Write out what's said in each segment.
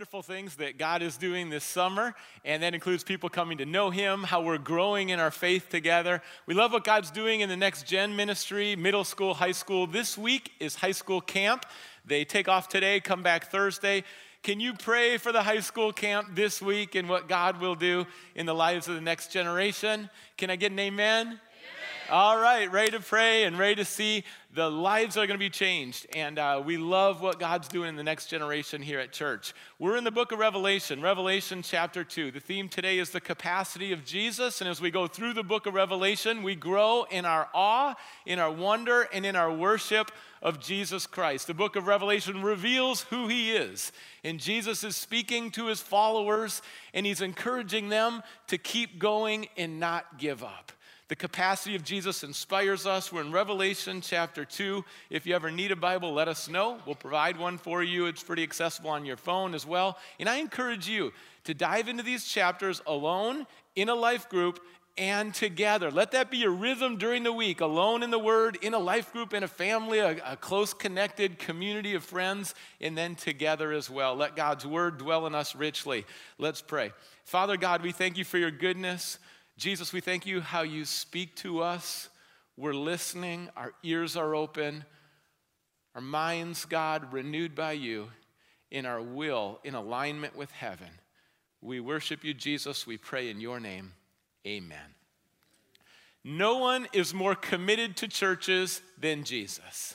wonderful things that God is doing this summer, and that includes people coming to know Him, how we're growing in our faith together. We love what God's doing in the next gen ministry, middle school, high school. This week is high school camp. They take off today, come back Thursday. Can you pray for the high school camp this week and what God will do in the lives of the next generation? Can I get an amen? All right, ready to pray and ready to see the lives are going to be changed. And uh, we love what God's doing in the next generation here at church. We're in the book of Revelation, Revelation chapter 2. The theme today is the capacity of Jesus. And as we go through the book of Revelation, we grow in our awe, in our wonder, and in our worship of Jesus Christ. The book of Revelation reveals who he is. And Jesus is speaking to his followers, and he's encouraging them to keep going and not give up. The capacity of Jesus inspires us. We're in Revelation chapter 2. If you ever need a Bible, let us know. We'll provide one for you. It's pretty accessible on your phone as well. And I encourage you to dive into these chapters alone, in a life group, and together. Let that be your rhythm during the week, alone in the Word, in a life group, in a family, a, a, close connected community of friends, and then together as well. Let God's Word dwell in us richly. Let's pray. Father God, we thank you for your goodness. Jesus, we thank you how you speak to us. We're listening, our ears are open, our minds, God, renewed by you, in our will, in alignment with heaven. We worship you, Jesus. We pray in your name. Amen. No one is more committed to churches than Jesus.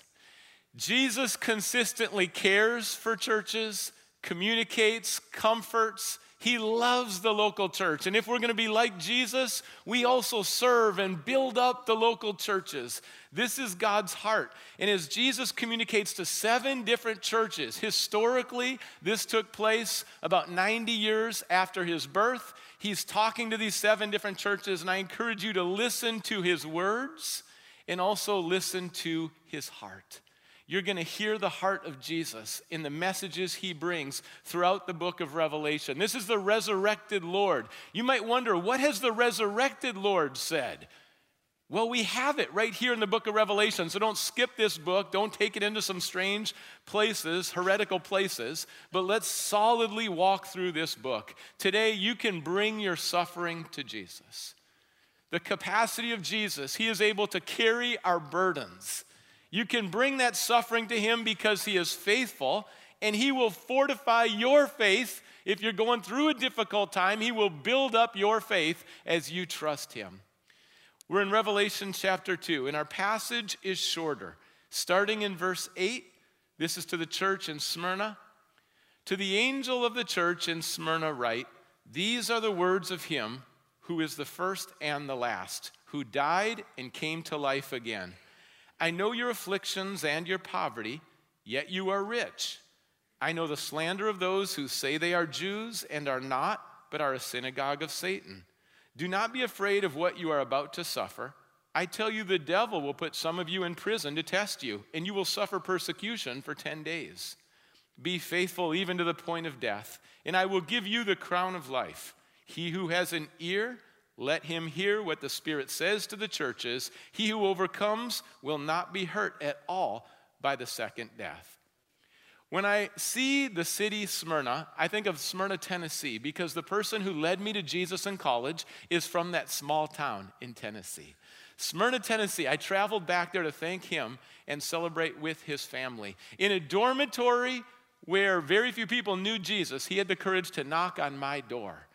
Jesus consistently cares for churches, communicates, comforts, he loves the local church. And if we're going to be like Jesus, we also serve and build up the local churches. This is God's heart. And as Jesus communicates to seven different churches, historically, this took place about 90 years after his birth. He's talking to these seven different churches, and I encourage you to listen to his words and also listen to his heart. You're going to hear the heart of Jesus in the messages he brings throughout the book of Revelation. This is the resurrected Lord. You might wonder, what has the resurrected Lord said? Well, we have it right here in the book of Revelation. So don't skip this book. Don't take it into some strange places, heretical places, but let's solidly walk through this book. Today, you can bring your suffering to Jesus. The capacity of Jesus, He is able to carry our burdens. You can bring that suffering to Him because He is faithful, and He will fortify your faith. If you're going through a difficult time, He will build up your faith as you trust Him. We're in Revelation chapter 2, and our passage is shorter. Starting in verse 8, this is to the church in Smyrna. To the angel of the church in Smyrna, write These are the words of Him who is the first and the last, who died and came to life again. I know your afflictions and your poverty, yet you are rich. I know the slander of those who say they are Jews and are not, but are a synagogue of Satan. Do not be afraid of what you are about to suffer. I tell you, the devil will put some of you in prison to test you, and you will suffer persecution for 10 days. Be faithful even to the point of death, and I will give you the crown of life. He who has an ear, let him hear what the Spirit says to the churches. He who overcomes will not be hurt at all by the second death. When I see the city Smyrna, I think of Smyrna, Tennessee, because the person who led me to Jesus in college is from that small town in Tennessee. Smyrna, Tennessee, I traveled back there to thank him and celebrate with his family. In a dormitory where very few people knew Jesus, he had the courage to knock on my door.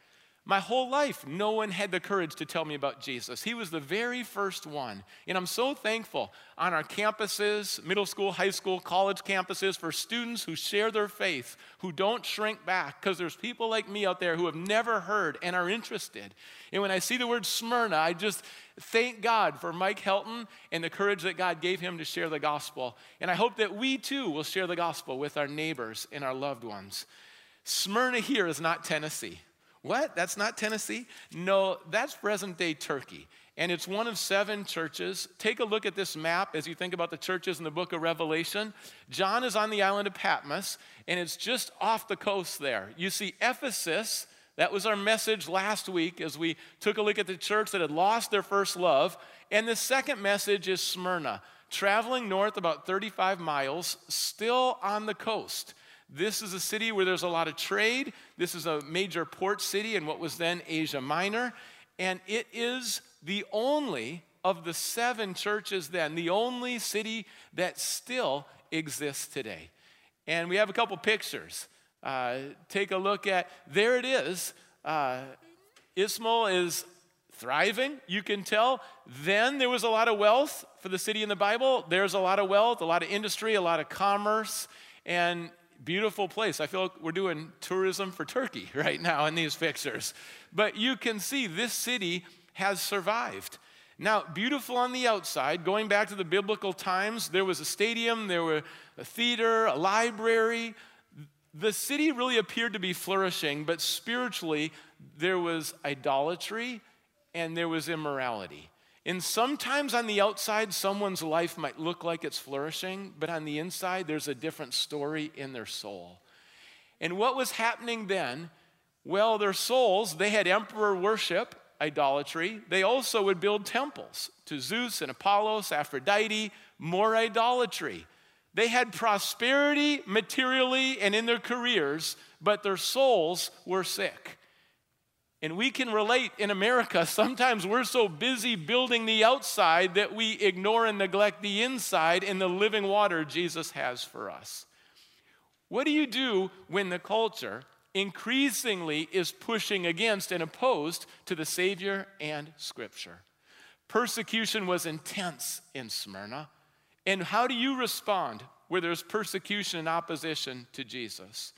My whole life, no one had the courage to tell me about Jesus. He was the very first one. And I'm so thankful on our campuses, middle school, high school, college campuses, for students who share their faith, who don't shrink back, because there's people like me out there who have never heard and are interested. And when I see the word Smyrna, I just thank God for Mike Helton and the courage that God gave him to share the gospel. And I hope that we too will share the gospel with our neighbors and our loved ones. Smyrna here is not Tennessee. What? That's not Tennessee? No, that's present day Turkey. And it's one of seven churches. Take a look at this map as you think about the churches in the book of Revelation. John is on the island of Patmos, and it's just off the coast there. You see Ephesus, that was our message last week as we took a look at the church that had lost their first love. And the second message is Smyrna, traveling north about 35 miles, still on the coast. This is a city where there's a lot of trade. This is a major port city in what was then Asia Minor. And it is the only of the seven churches then, the only city that still exists today. And we have a couple pictures. Uh, take a look at, there it is. Uh, Izmir is thriving, you can tell. Then there was a lot of wealth for the city in the Bible. There's a lot of wealth, a lot of industry, a lot of commerce, and beautiful place. I feel like we're doing tourism for Turkey right now in these pictures. But you can see this city has survived. Now, beautiful on the outside, going back to the biblical times, there was a stadium, there were a theater, a library. The city really appeared to be flourishing, but spiritually, there was idolatry and there was immorality. And sometimes on the outside, someone's life might look like it's flourishing, but on the inside, there's a different story in their soul. And what was happening then? Well, their souls, they had emperor worship, idolatry, they also would build temples to Zeus and Apollos, Aphrodite, more idolatry. They had prosperity materially and in their careers, but their souls were sick. And we can relate in America. Sometimes we're so busy building the outside that we ignore and neglect the inside in the living water Jesus has for us. What do you do when the culture increasingly is pushing against and opposed to the Savior and Scripture. Persecution was intense in Smyrna. And how do you respond where there's persecution and opposition to Jesus?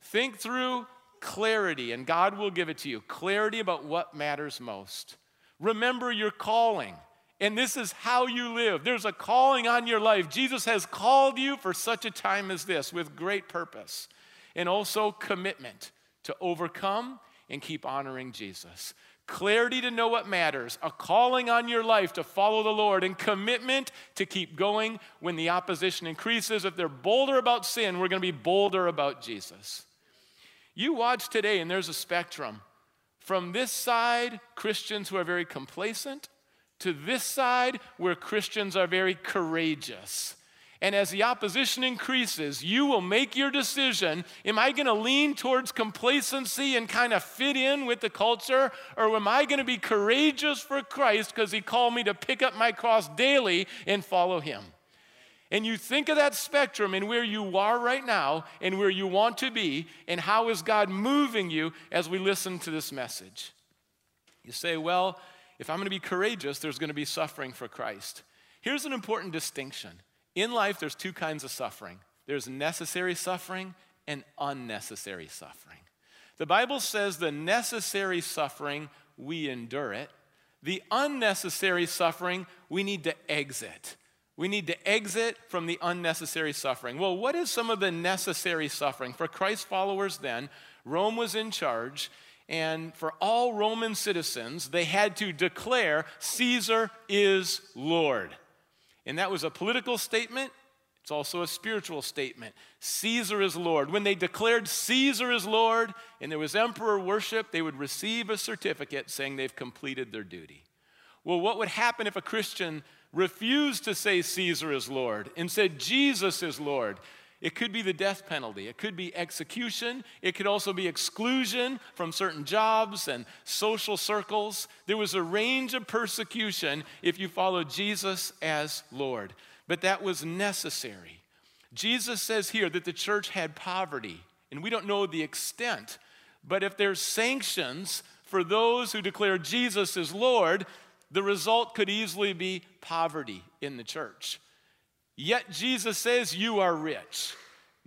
Think through clarity, and God will give it to you clarity about what matters most. Remember your calling, and this is how you live. There's a calling on your life. Jesus has called you for such a time as this with great purpose and also commitment to overcome and keep honoring Jesus. Clarity to know what matters, a calling on your life to follow the Lord, and commitment to keep going when the opposition increases. If they're bolder about sin, we're going to be bolder about Jesus. You watch today, and there's a spectrum. From this side, Christians who are very complacent, to this side, where Christians are very courageous. And as the opposition increases, you will make your decision. Am I going to lean towards complacency and kind of fit in with the culture? Or am I going to be courageous for Christ because He called me to pick up my cross daily and follow Him? And you think of that spectrum and where you are right now and where you want to be, and how is God moving you as we listen to this message? You say, well, if I'm going to be courageous, there's going to be suffering for Christ. Here's an important distinction in life, there's two kinds of suffering there's necessary suffering and unnecessary suffering. The Bible says the necessary suffering, we endure it. The unnecessary suffering, we need to exit. We need to exit from the unnecessary suffering. Well, what is some of the necessary suffering? For Christ followers, then, Rome was in charge, and for all Roman citizens, they had to declare Caesar is Lord. And that was a political statement. It's also a spiritual statement. Caesar is Lord. When they declared Caesar is Lord and there was emperor worship, they would receive a certificate saying they've completed their duty. Well, what would happen if a Christian refused to say Caesar is Lord and said Jesus is Lord? It could be the death penalty. It could be execution. It could also be exclusion from certain jobs and social circles. There was a range of persecution if you followed Jesus as Lord, but that was necessary. Jesus says here that the church had poverty, and we don't know the extent, but if there's sanctions for those who declare Jesus as Lord, the result could easily be poverty in the church. Yet Jesus says, You are rich.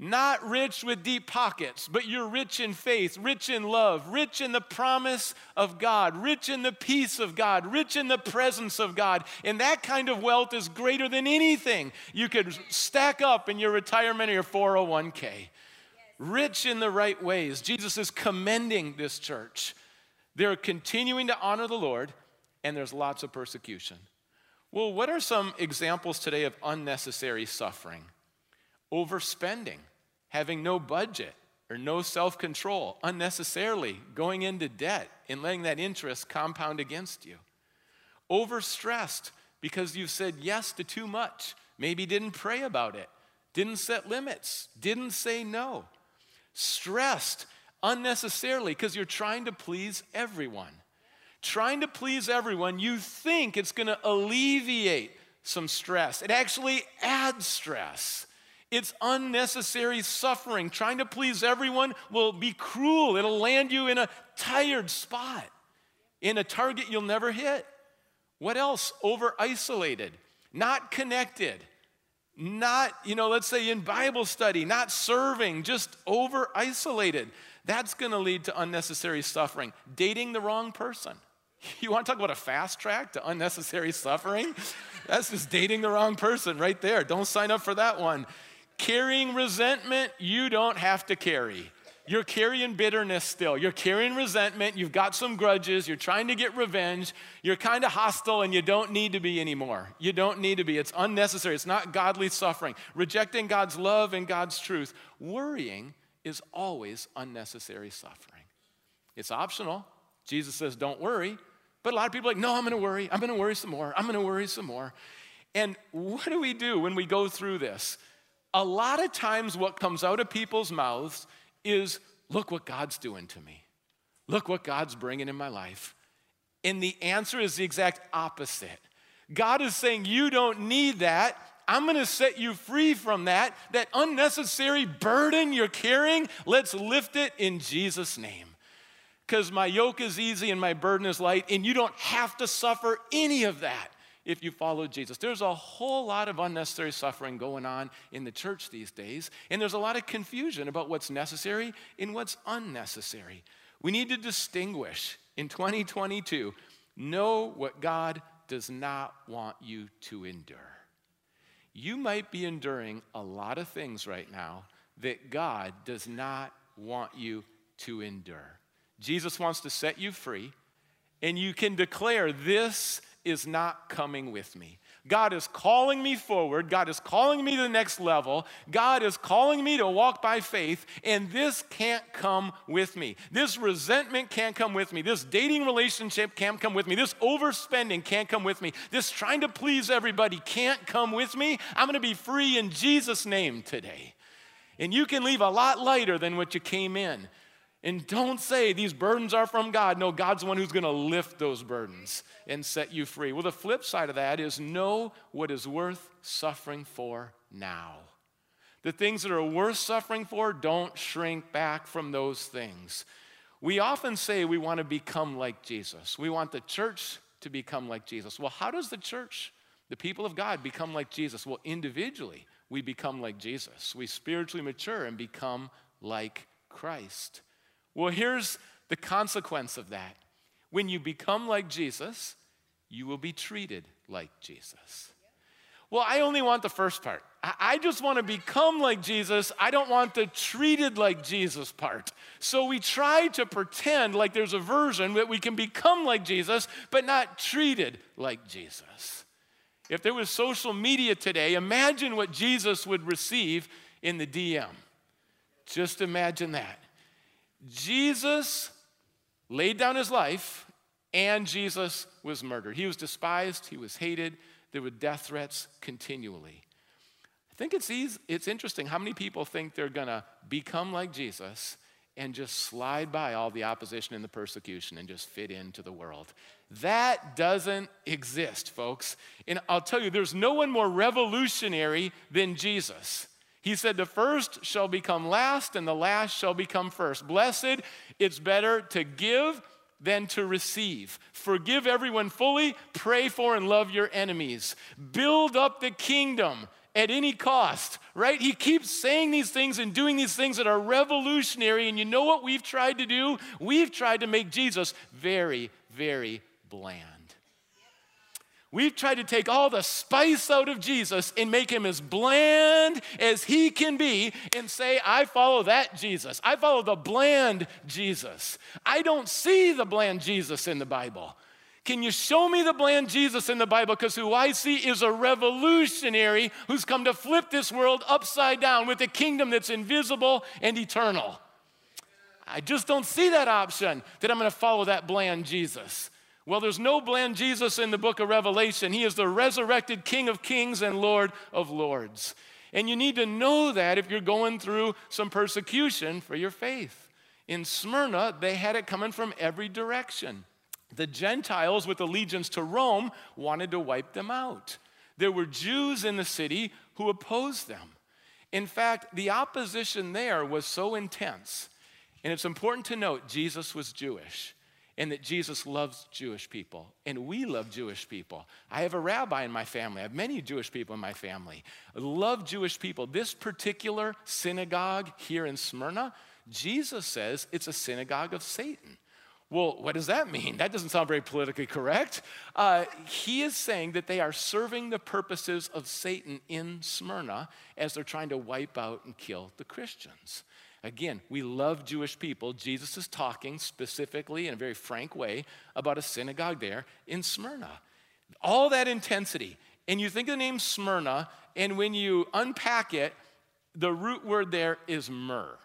Not rich with deep pockets, but you're rich in faith, rich in love, rich in the promise of God, rich in the peace of God, rich in the presence of God. And that kind of wealth is greater than anything you could stack up in your retirement or your 401k. Rich in the right ways. Jesus is commending this church. They're continuing to honor the Lord, and there's lots of persecution. Well, what are some examples today of unnecessary suffering? Overspending, having no budget or no self control, unnecessarily going into debt and letting that interest compound against you. Overstressed because you've said yes to too much, maybe didn't pray about it, didn't set limits, didn't say no. stressed unnecessarily because you're trying to please everyone. Trying to please everyone, you think it's going to alleviate some stress. It actually adds stress. It's unnecessary suffering. Trying to please everyone will be cruel. It'll land you in a tired spot, in a target you'll never hit. What else? Over isolated, not connected, not, you know, let's say in Bible study, not serving, just over isolated. That's going to lead to unnecessary suffering. Dating the wrong person. You want to talk about a fast track to unnecessary suffering? That's just dating the wrong person right there. Don't sign up for that one. Carrying resentment, you don't have to carry. You're carrying bitterness still. You're carrying resentment. You've got some grudges. You're trying to get revenge. You're kind of hostile and you don't need to be anymore. You don't need to be. It's unnecessary. It's not godly suffering. Rejecting God's love and God's truth. Worrying is always unnecessary suffering. It's optional. Jesus says, don't worry. But a lot of people are like, no, I'm to worry. I'm to worry some more. I'm to worry some more. And what do we do when we go through this? A lot of times, what comes out of people's mouths is look what God's doing to me. Look what God's bringing in my life. And the answer is the exact opposite. God is saying, You don't need that. I'm gonna set you free from that. That unnecessary burden you're carrying, let's lift it in Jesus' name. Because my yoke is easy and my burden is light, and you don't have to suffer any of that if you follow Jesus. There's a whole lot of unnecessary suffering going on in the church these days, and there's a lot of confusion about what's necessary and what's unnecessary. We need to distinguish in 2022 know what God does not want you to endure. You might be enduring a lot of things right now that God does not want you to endure. Jesus wants to set you free, and you can declare this is not coming with me. God is calling me forward. God is calling me to the next level. God is calling me to walk by faith, and this can't come with me. This resentment can't come with me. This dating relationship can't come with me. This overspending can't come with me. This trying to please everybody can't come with me. I'm going to be free in Jesus' name today. And you can leave a lot lighter than what you came in. And don't say these burdens are from God. No, God's the one who's going to lift those burdens and set you free. Well, the flip side of that is know what is worth suffering for now. The things that are worth suffering for, don't shrink back from those things. We often say we want to become like Jesus. We want the church to become like Jesus. Well, how does the church, the people of God, become like Jesus? Well, individually, we become like Jesus. We spiritually mature and become like Christ. Well, here's the consequence of that. When you become like Jesus, you will be treated like Jesus. Well, I only want the first part. I just want to become like Jesus. I don't want the treated like Jesus part. So we try to pretend like there's a version that we can become like Jesus, but not treated like Jesus. If there was social media today, imagine what Jesus would receive in the DM. Just imagine that. Jesus laid down his life and Jesus was murdered. He was despised, he was hated, there were death threats continually. I think it's, easy, it's interesting how many people think they're gonna become like Jesus and just slide by all the opposition and the persecution and just fit into the world. That doesn't exist, folks. And I'll tell you, there's no one more revolutionary than Jesus. He said, The first shall become last, and the last shall become first. Blessed, it's better to give than to receive. Forgive everyone fully, pray for and love your enemies. Build up the kingdom at any cost, right? He keeps saying these things and doing these things that are revolutionary. And you know what we've tried to do? We've tried to make Jesus very, very bland. We've tried to take all the spice out of Jesus and make him as bland as he can be and say, I follow that Jesus. I follow the bland Jesus. I don't see the bland Jesus in the Bible. Can you show me the bland Jesus in the Bible? Because who I see is a revolutionary who's come to flip this world upside down with a kingdom that's invisible and eternal. I just don't see that option that I'm going to follow that bland Jesus. Well, there's no bland Jesus in the book of Revelation. He is the resurrected King of kings and Lord of lords. And you need to know that if you're going through some persecution for your faith. In Smyrna, they had it coming from every direction. The Gentiles with allegiance to Rome wanted to wipe them out. There were Jews in the city who opposed them. In fact, the opposition there was so intense. And it's important to note Jesus was Jewish and that Jesus loves Jewish people, and we love Jewish people. I have a rabbi in my family, I have many Jewish people in my family. I love Jewish people. This particular synagogue here in Smyrna, Jesus says it's a synagogue of Satan. Well, what does that mean? That doesn't sound very politically correct. Uh, he is saying that they are serving the purposes of Satan in Smyrna as they're trying to wipe out and kill the Christians. Again, we love Jewish people. Jesus is talking specifically in a very frank way about a synagogue there in Smyrna. All that intensity. And you think of the name Smyrna, and when you unpack it, the root word there is myrrh.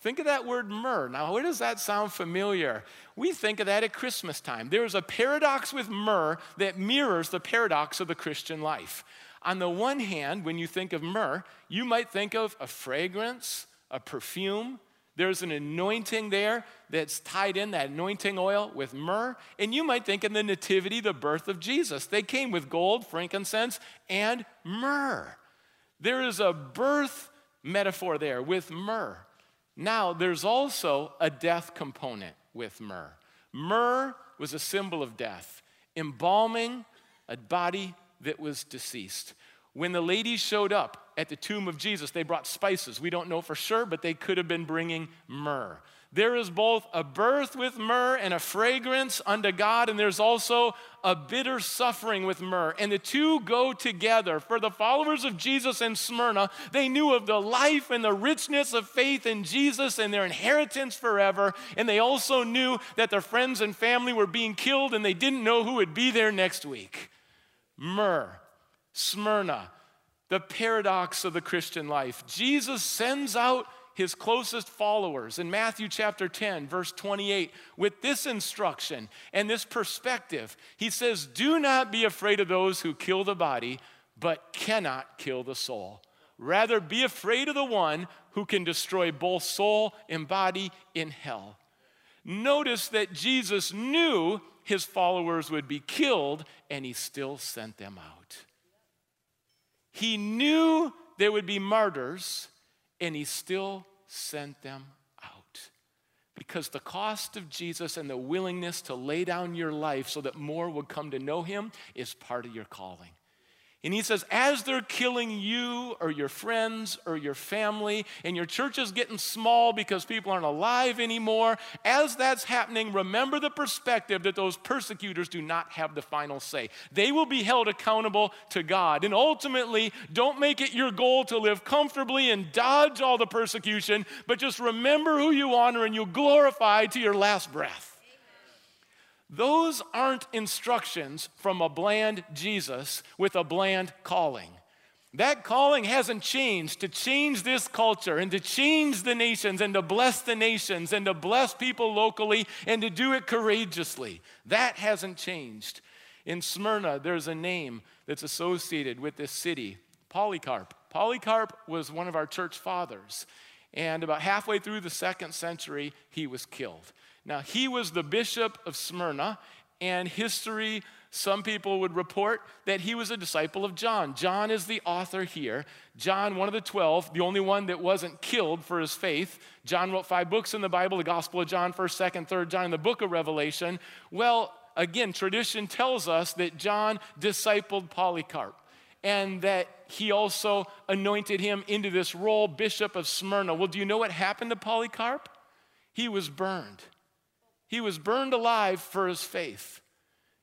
Think of that word myrrh. Now, where does that sound familiar? We think of that at Christmas time. There is a paradox with myrrh that mirrors the paradox of the Christian life. On the one hand, when you think of myrrh, you might think of a fragrance, a perfume. There's an anointing there that's tied in, that anointing oil with myrrh. And you might think in the Nativity, the birth of Jesus. They came with gold, frankincense, and myrrh. There is a birth metaphor there with myrrh. Now, there's also a death component with myrrh. Myrrh was a symbol of death, embalming a body that was deceased. When the ladies showed up at the tomb of Jesus, they brought spices. We don't know for sure, but they could have been bringing myrrh. There is both a birth with myrrh and a fragrance unto God, and there's also a bitter suffering with myrrh. And the two go together. For the followers of Jesus in Smyrna, they knew of the life and the richness of faith in Jesus and their inheritance forever. And they also knew that their friends and family were being killed, and they didn't know who would be there next week. Myrrh Smyrna, the paradox of the Christian life. Jesus sends out his closest followers in Matthew chapter 10, verse 28, with this instruction and this perspective. He says, Do not be afraid of those who kill the body, but cannot kill the soul. Rather, be afraid of the one who can destroy both soul and body in hell. Notice that Jesus knew his followers would be killed, and he still sent them out. He knew there would be martyrs, and he still sent them out. Because the cost of Jesus and the willingness to lay down your life so that more would come to know him is part of your calling. And he says, as they're killing you or your friends or your family, and your church is getting small because people aren't alive anymore, as that's happening, remember the perspective that those persecutors do not have the final say. They will be held accountable to God. And ultimately, don't make it your goal to live comfortably and dodge all the persecution, but just remember who you honor and you glorify to your last breath. Those aren't instructions from a bland Jesus with a bland calling. That calling hasn't changed to change this culture and to change the nations and to bless the nations and to bless people locally and to do it courageously. That hasn't changed. In Smyrna, there's a name that's associated with this city Polycarp. Polycarp was one of our church fathers. And about halfway through the second century, he was killed. Now, he was the bishop of Smyrna, and history, some people would report that he was a disciple of John. John is the author here. John, one of the 12, the only one that wasn't killed for his faith. John wrote five books in the Bible the Gospel of John, 1st, 2nd, 3rd John, and the book of Revelation. Well, again, tradition tells us that John discipled Polycarp and that he also anointed him into this role, Bishop of Smyrna. Well, do you know what happened to Polycarp? He was burned. He was burned alive for his faith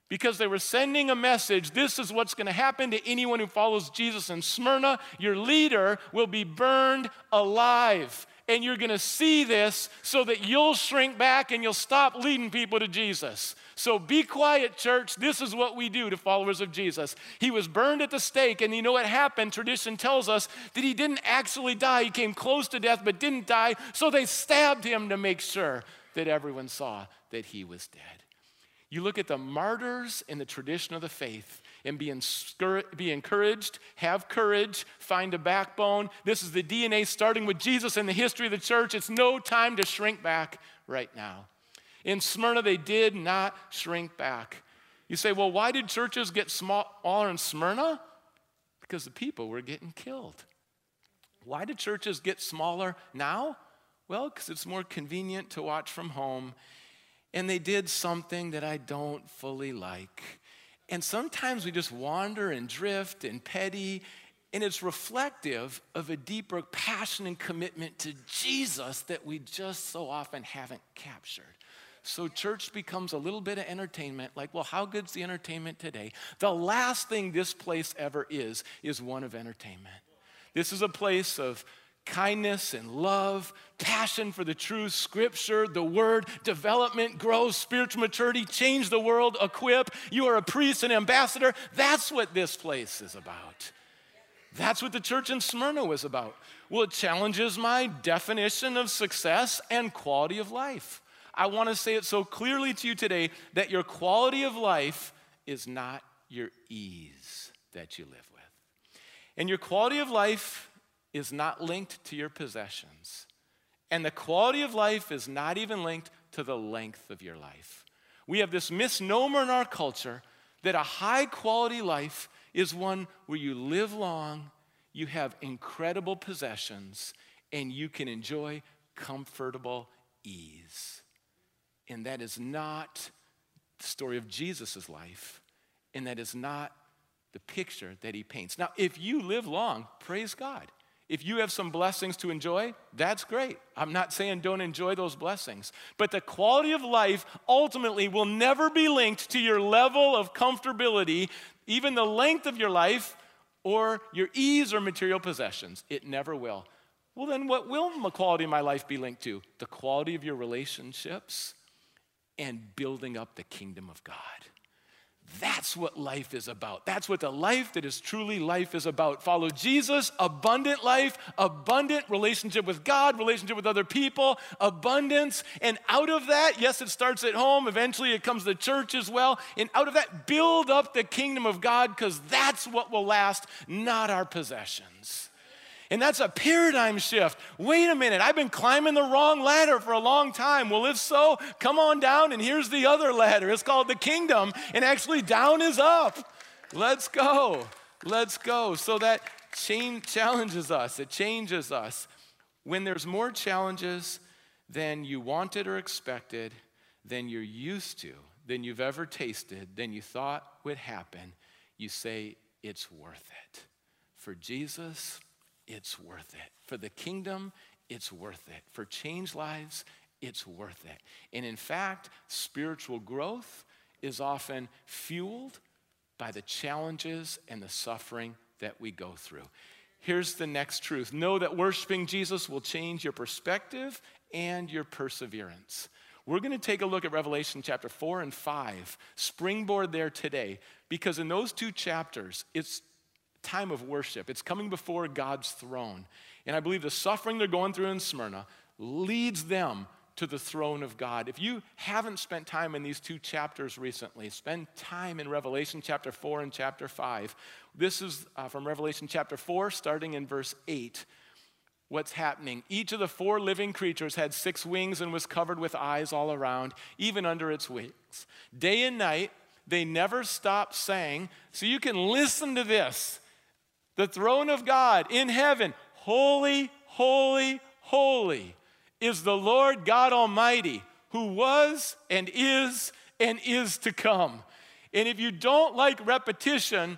because they were sending a message this is what's going to happen to anyone who follows Jesus in Smyrna. Your leader will be burned alive. And you're going to see this so that you'll shrink back and you'll stop leading people to Jesus. So be quiet, church. This is what we do to followers of Jesus. He was burned at the stake, and you know what happened? Tradition tells us that he didn't actually die. He came close to death, but didn't die. So they stabbed him to make sure that everyone saw that he was dead. You look at the martyrs in the tradition of the faith and be, be encouraged, have courage, find a backbone. This is the DNA starting with Jesus in the history of the church. It's no time to shrink back right now. In Smyrna, they did not shrink back. You say, well, why did churches get smaller in Smyrna? Because the people were getting killed. Why did churches get smaller now? Well, because it's more convenient to watch from home. And they did something that I don't fully like. And sometimes we just wander and drift and petty, and it's reflective of a deeper passion and commitment to Jesus that we just so often haven't captured. So church becomes a little bit of entertainment, like, well, how good's the entertainment today? The last thing this place ever is, is one of entertainment. This is a place of kindness and love, passion for the truth, scripture, the word, development, growth, spiritual maturity, change the world, equip. You are a priest and ambassador. That's what this place is about. That's what the church in Smyrna was about. Well, it challenges my definition of success and quality of life. I want to say it so clearly to you today that your quality of life is not your ease that you live with. And your quality of life is not linked to your possessions. And the quality of life is not even linked to the length of your life. We have this misnomer in our culture that a high quality life is one where you live long, you have incredible possessions, and you can enjoy comfortable ease. And that is not the story of Jesus' life, and that is not the picture that he paints. Now, if you live long, praise God. If you have some blessings to enjoy, that's great. I'm not saying don't enjoy those blessings. But the quality of life ultimately will never be linked to your level of comfortability, even the length of your life, or your ease or material possessions. It never will. Well, then what will the quality of my life be linked to? The quality of your relationships and building up the kingdom of God. That's what life is about. That's what the life that is truly life is about. Follow Jesus, abundant life, abundant relationship with God, relationship with other people, abundance. And out of that, yes, it starts at home, eventually it comes to church as well. And out of that, build up the kingdom of God because that's what will last, not our possessions. And that's a paradigm shift. Wait a minute, I've been climbing the wrong ladder for a long time. Well, if so, come on down and here's the other ladder. It's called the kingdom, and actually, down is up. Let's go. Let's go. So that change challenges us, it changes us. When there's more challenges than you wanted or expected, than you're used to, than you've ever tasted, than you thought would happen, you say, it's worth it. For Jesus, it's worth it. For the kingdom, it's worth it. For change lives, it's worth it. And in fact, spiritual growth is often fueled by the challenges and the suffering that we go through. Here's the next truth know that worshiping Jesus will change your perspective and your perseverance. We're going to take a look at Revelation chapter 4 and 5, springboard there today, because in those two chapters, it's time of worship. It's coming before God's throne. And I believe the suffering they're going through in Smyrna leads them to the throne of God. If you haven't spent time in these two chapters recently, spend time in Revelation chapter 4 and chapter 5. This is uh, from Revelation chapter 4, starting in verse 8. What's happening? Each of the four living creatures had six wings and was covered with eyes all around, even under its wings. Day and night, they never stopped saying, So you can listen to this the throne of God in heaven. Holy, holy, holy is the Lord God Almighty, who was and is and is to come. And if you don't like repetition,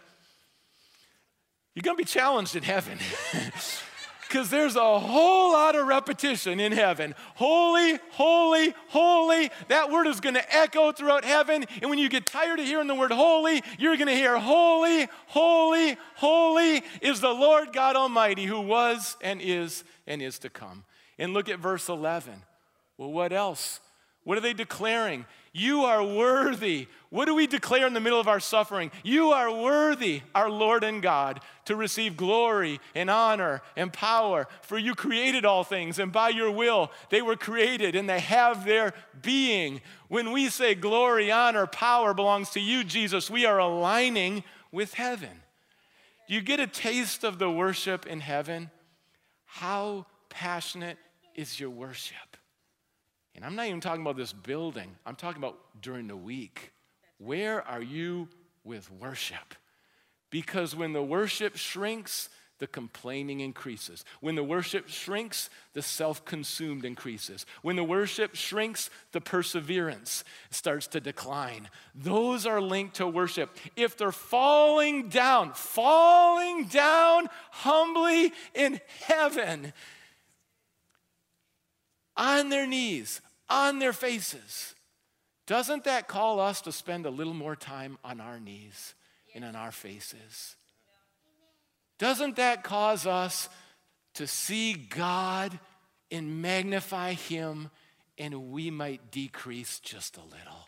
you're going to be challenged in heaven. because there's a whole lot of repetition in heaven. Holy, holy, holy. That word is going to echo throughout heaven. And when you get tired of hearing the word holy, you're going to hear holy, holy, holy is the Lord God Almighty who was and is and is to come. And look at verse 11. Well, what else? What are they declaring? You are worthy, What do we declare in the middle of our suffering? You are worthy, our Lord and God, to receive glory and honor and power. For you created all things, and by your will they were created and they have their being. When we say glory, honor, power belongs to you, Jesus, we are aligning with heaven. Do you get a taste of the worship in heaven? How passionate is your worship? And I'm not even talking about this building, I'm talking about during the week. Where are you with worship? Because when the worship shrinks, the complaining increases. When the worship shrinks, the self consumed increases. When the worship shrinks, the perseverance starts to decline. Those are linked to worship. If they're falling down, falling down humbly in heaven, on their knees, on their faces, doesn't that call us to spend a little more time on our knees and on our faces? Doesn't that cause us to see God and magnify Him and we might decrease just a little?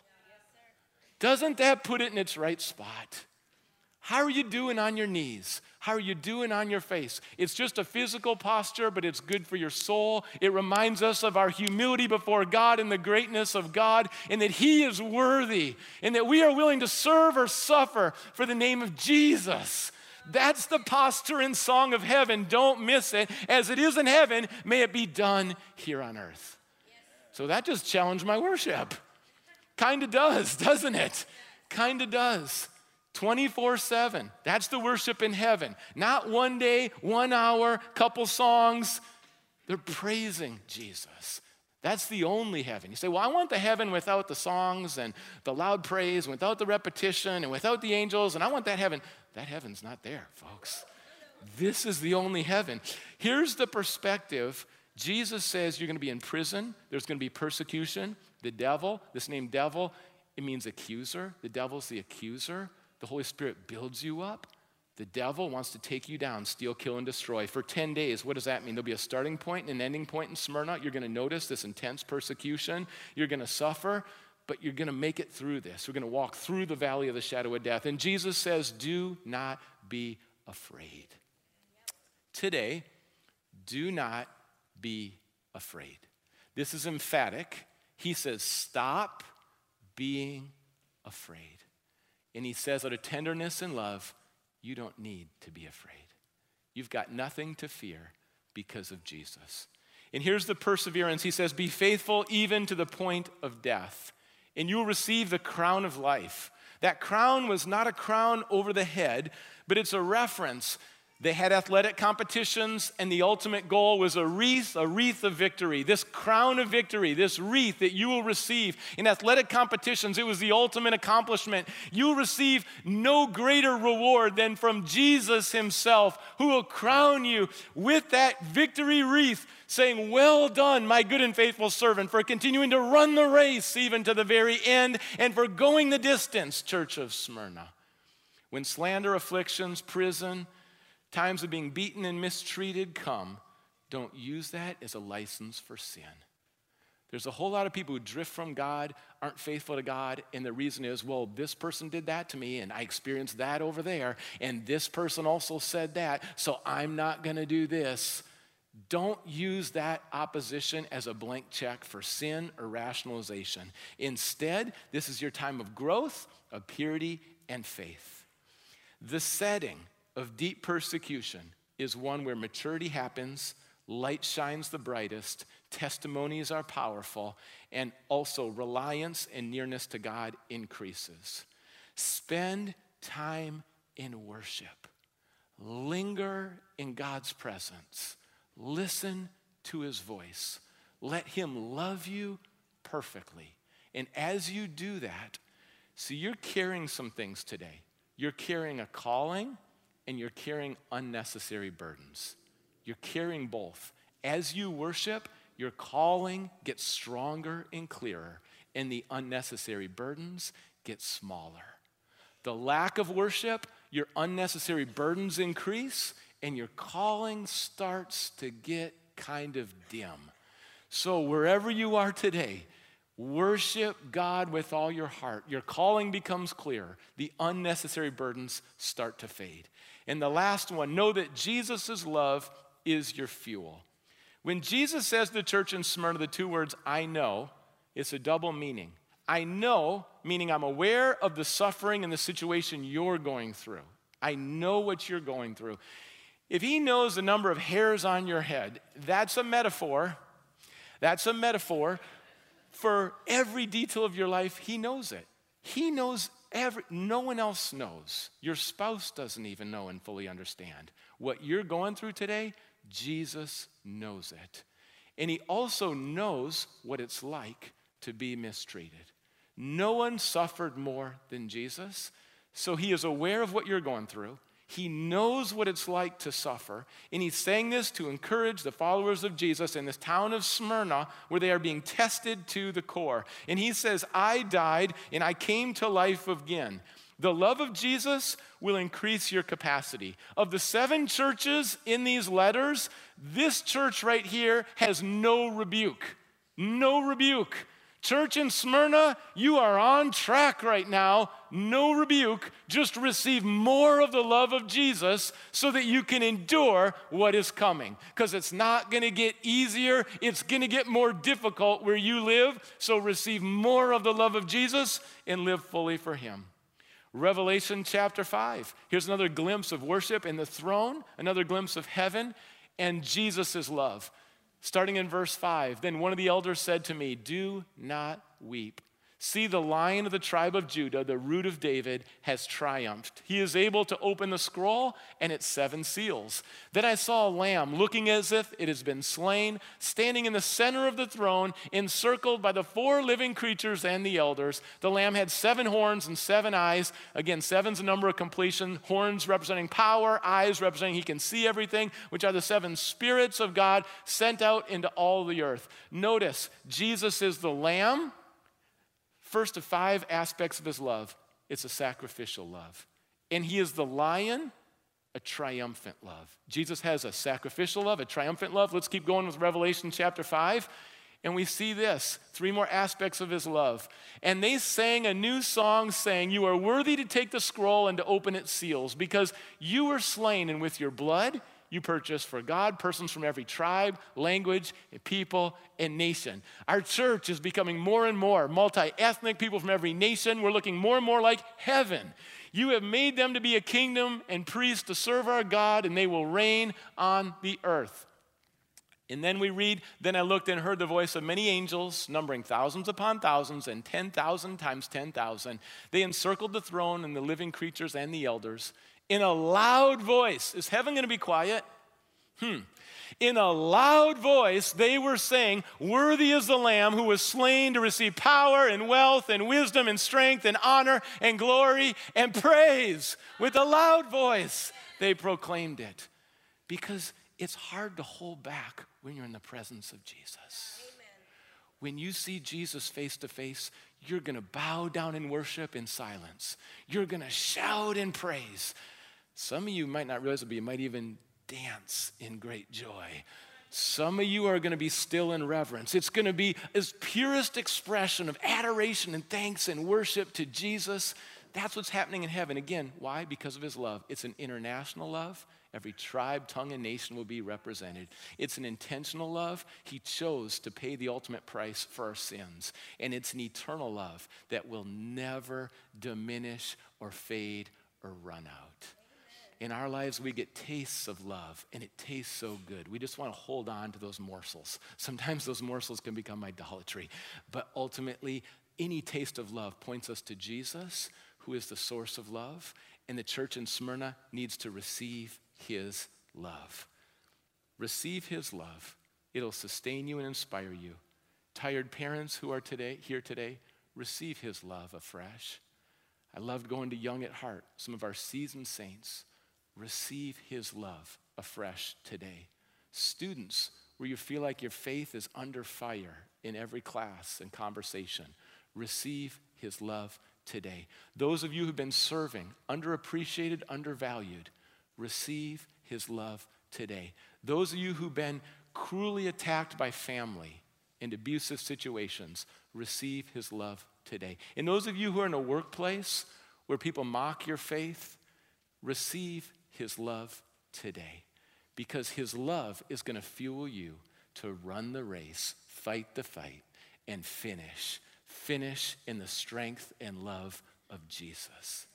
Doesn't that put it in its right spot? How are you doing on your knees? How are you doing on your face? It's just a physical posture, but it's good for your soul. It reminds us of our humility before God and the greatness of God, and that He is worthy, and that we are willing to serve or suffer for the name of Jesus. That's the posture and song of heaven. Don't miss it. As it is in heaven, may it be done here on earth. So that just challenged my worship. Kind of does, doesn't it? Kind of does. 24 7. That's the worship in heaven. Not one day, one hour, couple songs. They're praising Jesus. That's the only heaven. You say, Well, I want the heaven without the songs and the loud praise, without the repetition, and without the angels, and I want that heaven. That heaven's not there, folks. This is the only heaven. Here's the perspective Jesus says you're going to be in prison, there's going to be persecution. The devil, this name devil, it means accuser. The devil's the accuser. The Holy Spirit builds you up. The devil wants to take you down, steal, kill, and destroy. For 10 days, what does that mean? There'll be a starting point and an ending point in Smyrna. You're going to notice this intense persecution. You're going to suffer, but you're going to make it through this. We're going to walk through the valley of the shadow of death. And Jesus says, Do not be afraid. Today, do not be afraid. This is emphatic. He says, Stop being afraid. And he says, out of tenderness and love, you don't need to be afraid. You've got nothing to fear because of Jesus. And here's the perseverance. He says, Be faithful even to the point of death, and you will receive the crown of life. That crown was not a crown over the head, but it's a reference they had athletic competitions, and the ultimate goal was a wreath, a wreath of victory. This crown of victory, this wreath that you will receive in athletic competitions, it was the ultimate accomplishment. You receive no greater reward than from Jesus Himself, who will crown you with that victory wreath, saying, Well done, my good and faithful servant, for continuing to run the race even to the very end, and for going the distance, Church of Smyrna. When slander, afflictions, prison, times of being beaten and mistreated come, don't use that as a license for sin. There's a whole lot of people who drift from God, aren't faithful to God, and the reason is, well, this person did that to me, and I experienced that over there, and this person also said that, so I'm not gonna do this. Don't use that opposition as a blank check for sin or rationalization. Instead, this is your time of growth, of purity, and faith. The setting of deep persecution is one where maturity happens, light shines the brightest, testimonies are powerful, and also reliance and nearness to God increases. Spend time in worship, linger in God's presence, listen to his voice, let him love you perfectly. And as you do that, see, you're carrying some things today. You're carrying a calling and you're carrying unnecessary burdens. You're carrying both. As you worship, your calling gets stronger and clearer, and the unnecessary burdens get smaller. The lack of worship, your unnecessary burdens increase, and your calling starts to get kind of dim. So, wherever you are today, Worship God with all your heart. Your calling becomes clear. The unnecessary burdens start to fade. And the last one, know that Jesus' love is your fuel. When Jesus says to the church in Smyrna the two words, I know, it's a double meaning. I know, meaning I'm aware of the suffering and the situation you're going through. I know what you're going through. If he knows the number of hairs on your head, that's a metaphor. That's a metaphor for every detail of your life. He knows it. He knows every, no one else knows. Your spouse doesn't even know and fully understand. What you're going through today, Jesus knows it. And he also knows what it's like to be mistreated. No one suffered more than Jesus, so he is aware of what you're going through. He knows what it's like to suffer. And he's saying this to encourage the followers of Jesus in this town of Smyrna where they are being tested to the core. And he says, I died and I came to life again. The love of Jesus will increase your capacity. Of the seven churches in these letters, this church right here has no rebuke. No rebuke. Church in Smyrna, you are on track right now. No rebuke. Just receive more of the love of Jesus so that you can endure what is coming. Because it's not going to get easier, it's going to get more difficult where you live. So receive more of the love of Jesus and live fully for Him. Revelation chapter 5. Here's another glimpse of worship in the throne, another glimpse of heaven and Jesus' love. Starting in verse 5, then one of the elders said to me, Do not weep. See, the lion of the tribe of Judah, the root of David, has triumphed. He is able to open the scroll and its seven seals. Then I saw a lamb looking as if it has been slain, standing in the center of the throne, encircled by the four living creatures and the elders. The lamb had seven horns and seven eyes. Again, seven's a number of completion. Horns representing power, eyes representing he can see everything, which are the seven spirits of God sent out into all the earth. Notice, Jesus is the lamb First of five aspects of his love, it's a sacrificial love. And he is the lion, a triumphant love. Jesus has a sacrificial love, a triumphant love. Let's keep going with Revelation chapter 5. And we see this three more aspects of his love. And they sang a new song saying, You are worthy to take the scroll and to open its seals, because you were slain, and with your blood you purchase for God persons from every tribe, language, people, and nation. Our church is becoming more and more multi ethnic, people from every nation. We're looking more and more like heaven. You have made them to be a kingdom and priests to serve our God, and they will reign on the earth. And then we read, Then I looked and heard the voice of many angels, numbering thousands upon thousands and 10,000 times 10,000. They encircled the throne and the living creatures and the elders in a loud voice. Is heaven going to be quiet? Hmm. In a loud voice, they were saying, Worthy is the Lamb who was slain to receive power and wealth and wisdom and strength and honor and glory and praise. With a loud voice, they proclaimed it. Because it's hard to hold back when you're in the presence of Jesus. When you see Jesus face to face, you're going to bow down in worship in silence. You're going to shout in praise. Some of you might not realize it, but you might even dance in great joy. Some of you are going to be still in reverence. It's going to be his purest expression of adoration and thanks and worship to Jesus. That's what's happening in heaven. Again, why? Because of his love. It's an international love. Every tribe, tongue, and nation will be represented. It's an intentional love. He chose to pay the ultimate price for our sins. And it's an eternal love that will never diminish or fade or run out in our lives, we get tastes of love, and it tastes so good. We just want to hold on to those morsels. Sometimes those morsels can become idolatry, but ultimately, any taste of love points us to Jesus, who is the source of love, and the church in Smyrna needs to receive his love. Receive his love. It'll sustain you and inspire you. Tired parents who are today here today, receive his love afresh. I loved going to Young at Heart, some of our seasoned saints receive his love afresh today. Students, where you feel like your faith is under fire in every class and conversation, receive his love today. Those of you who've been serving, underappreciated, undervalued, receive his love today. Those of you who've been cruelly attacked by family and abusive situations, receive his love today. And those of you who are in a workplace where people mock your faith, receive his love today because his love is going to fuel you to run the race, fight the fight, and finish. Finish in the strength and love of Jesus.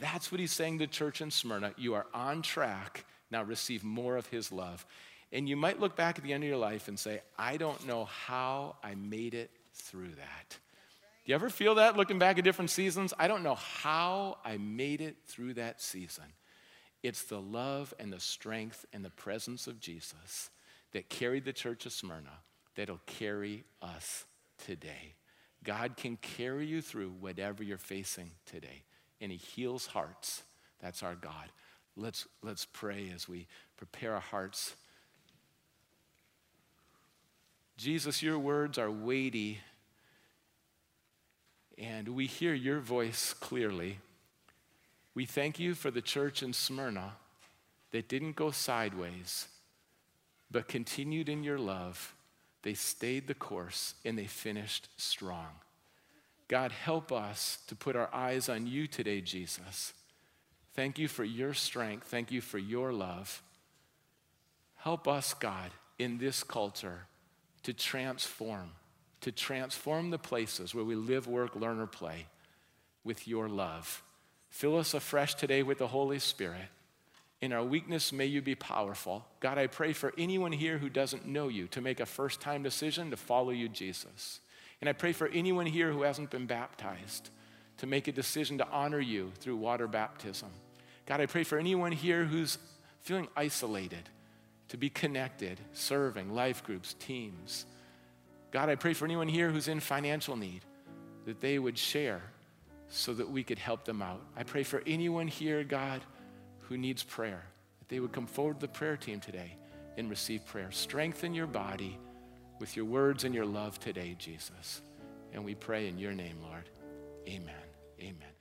That's what he's saying to church in Smyrna. You are on track. Now receive more of his love. And you might look back at the end of your life and say, I don't know how I made it through that. Do you ever feel that looking back at different seasons? I don't know how I made it through that season. It's the love and the strength and the presence of Jesus that carried the church of Smyrna that'll carry us today. God can carry you through whatever you're facing today, and He heals hearts. That's our God. Let's, let's pray as we prepare our hearts. Jesus, your words are weighty, and we hear your voice clearly. We thank you for the church in Smyrna that didn't go sideways, but continued in your love. They stayed the course and they finished strong. God, help us to put our eyes on you today, Jesus. Thank you for your strength. Thank you for your love. Help us, God, in this culture to transform, to transform the places where we live, work, learn, or play with your love. Fill us afresh today with the Holy Spirit. In our weakness, may you be powerful. God, I pray for anyone here who doesn't know you to make a first time decision to follow you, Jesus. And I pray for anyone here who hasn't been baptized to make a decision to honor you through water baptism. God, I pray for anyone here who's feeling isolated to be connected, serving, life groups, teams. God, I pray for anyone here who's in financial need that they would share so that we could help them out. I pray for anyone here, God who needs prayer, that they would come forward to the prayer team today and receive prayer. Strengthen your body with your words and your love today, Jesus. And we pray in your name, Lord. Amen. Amen.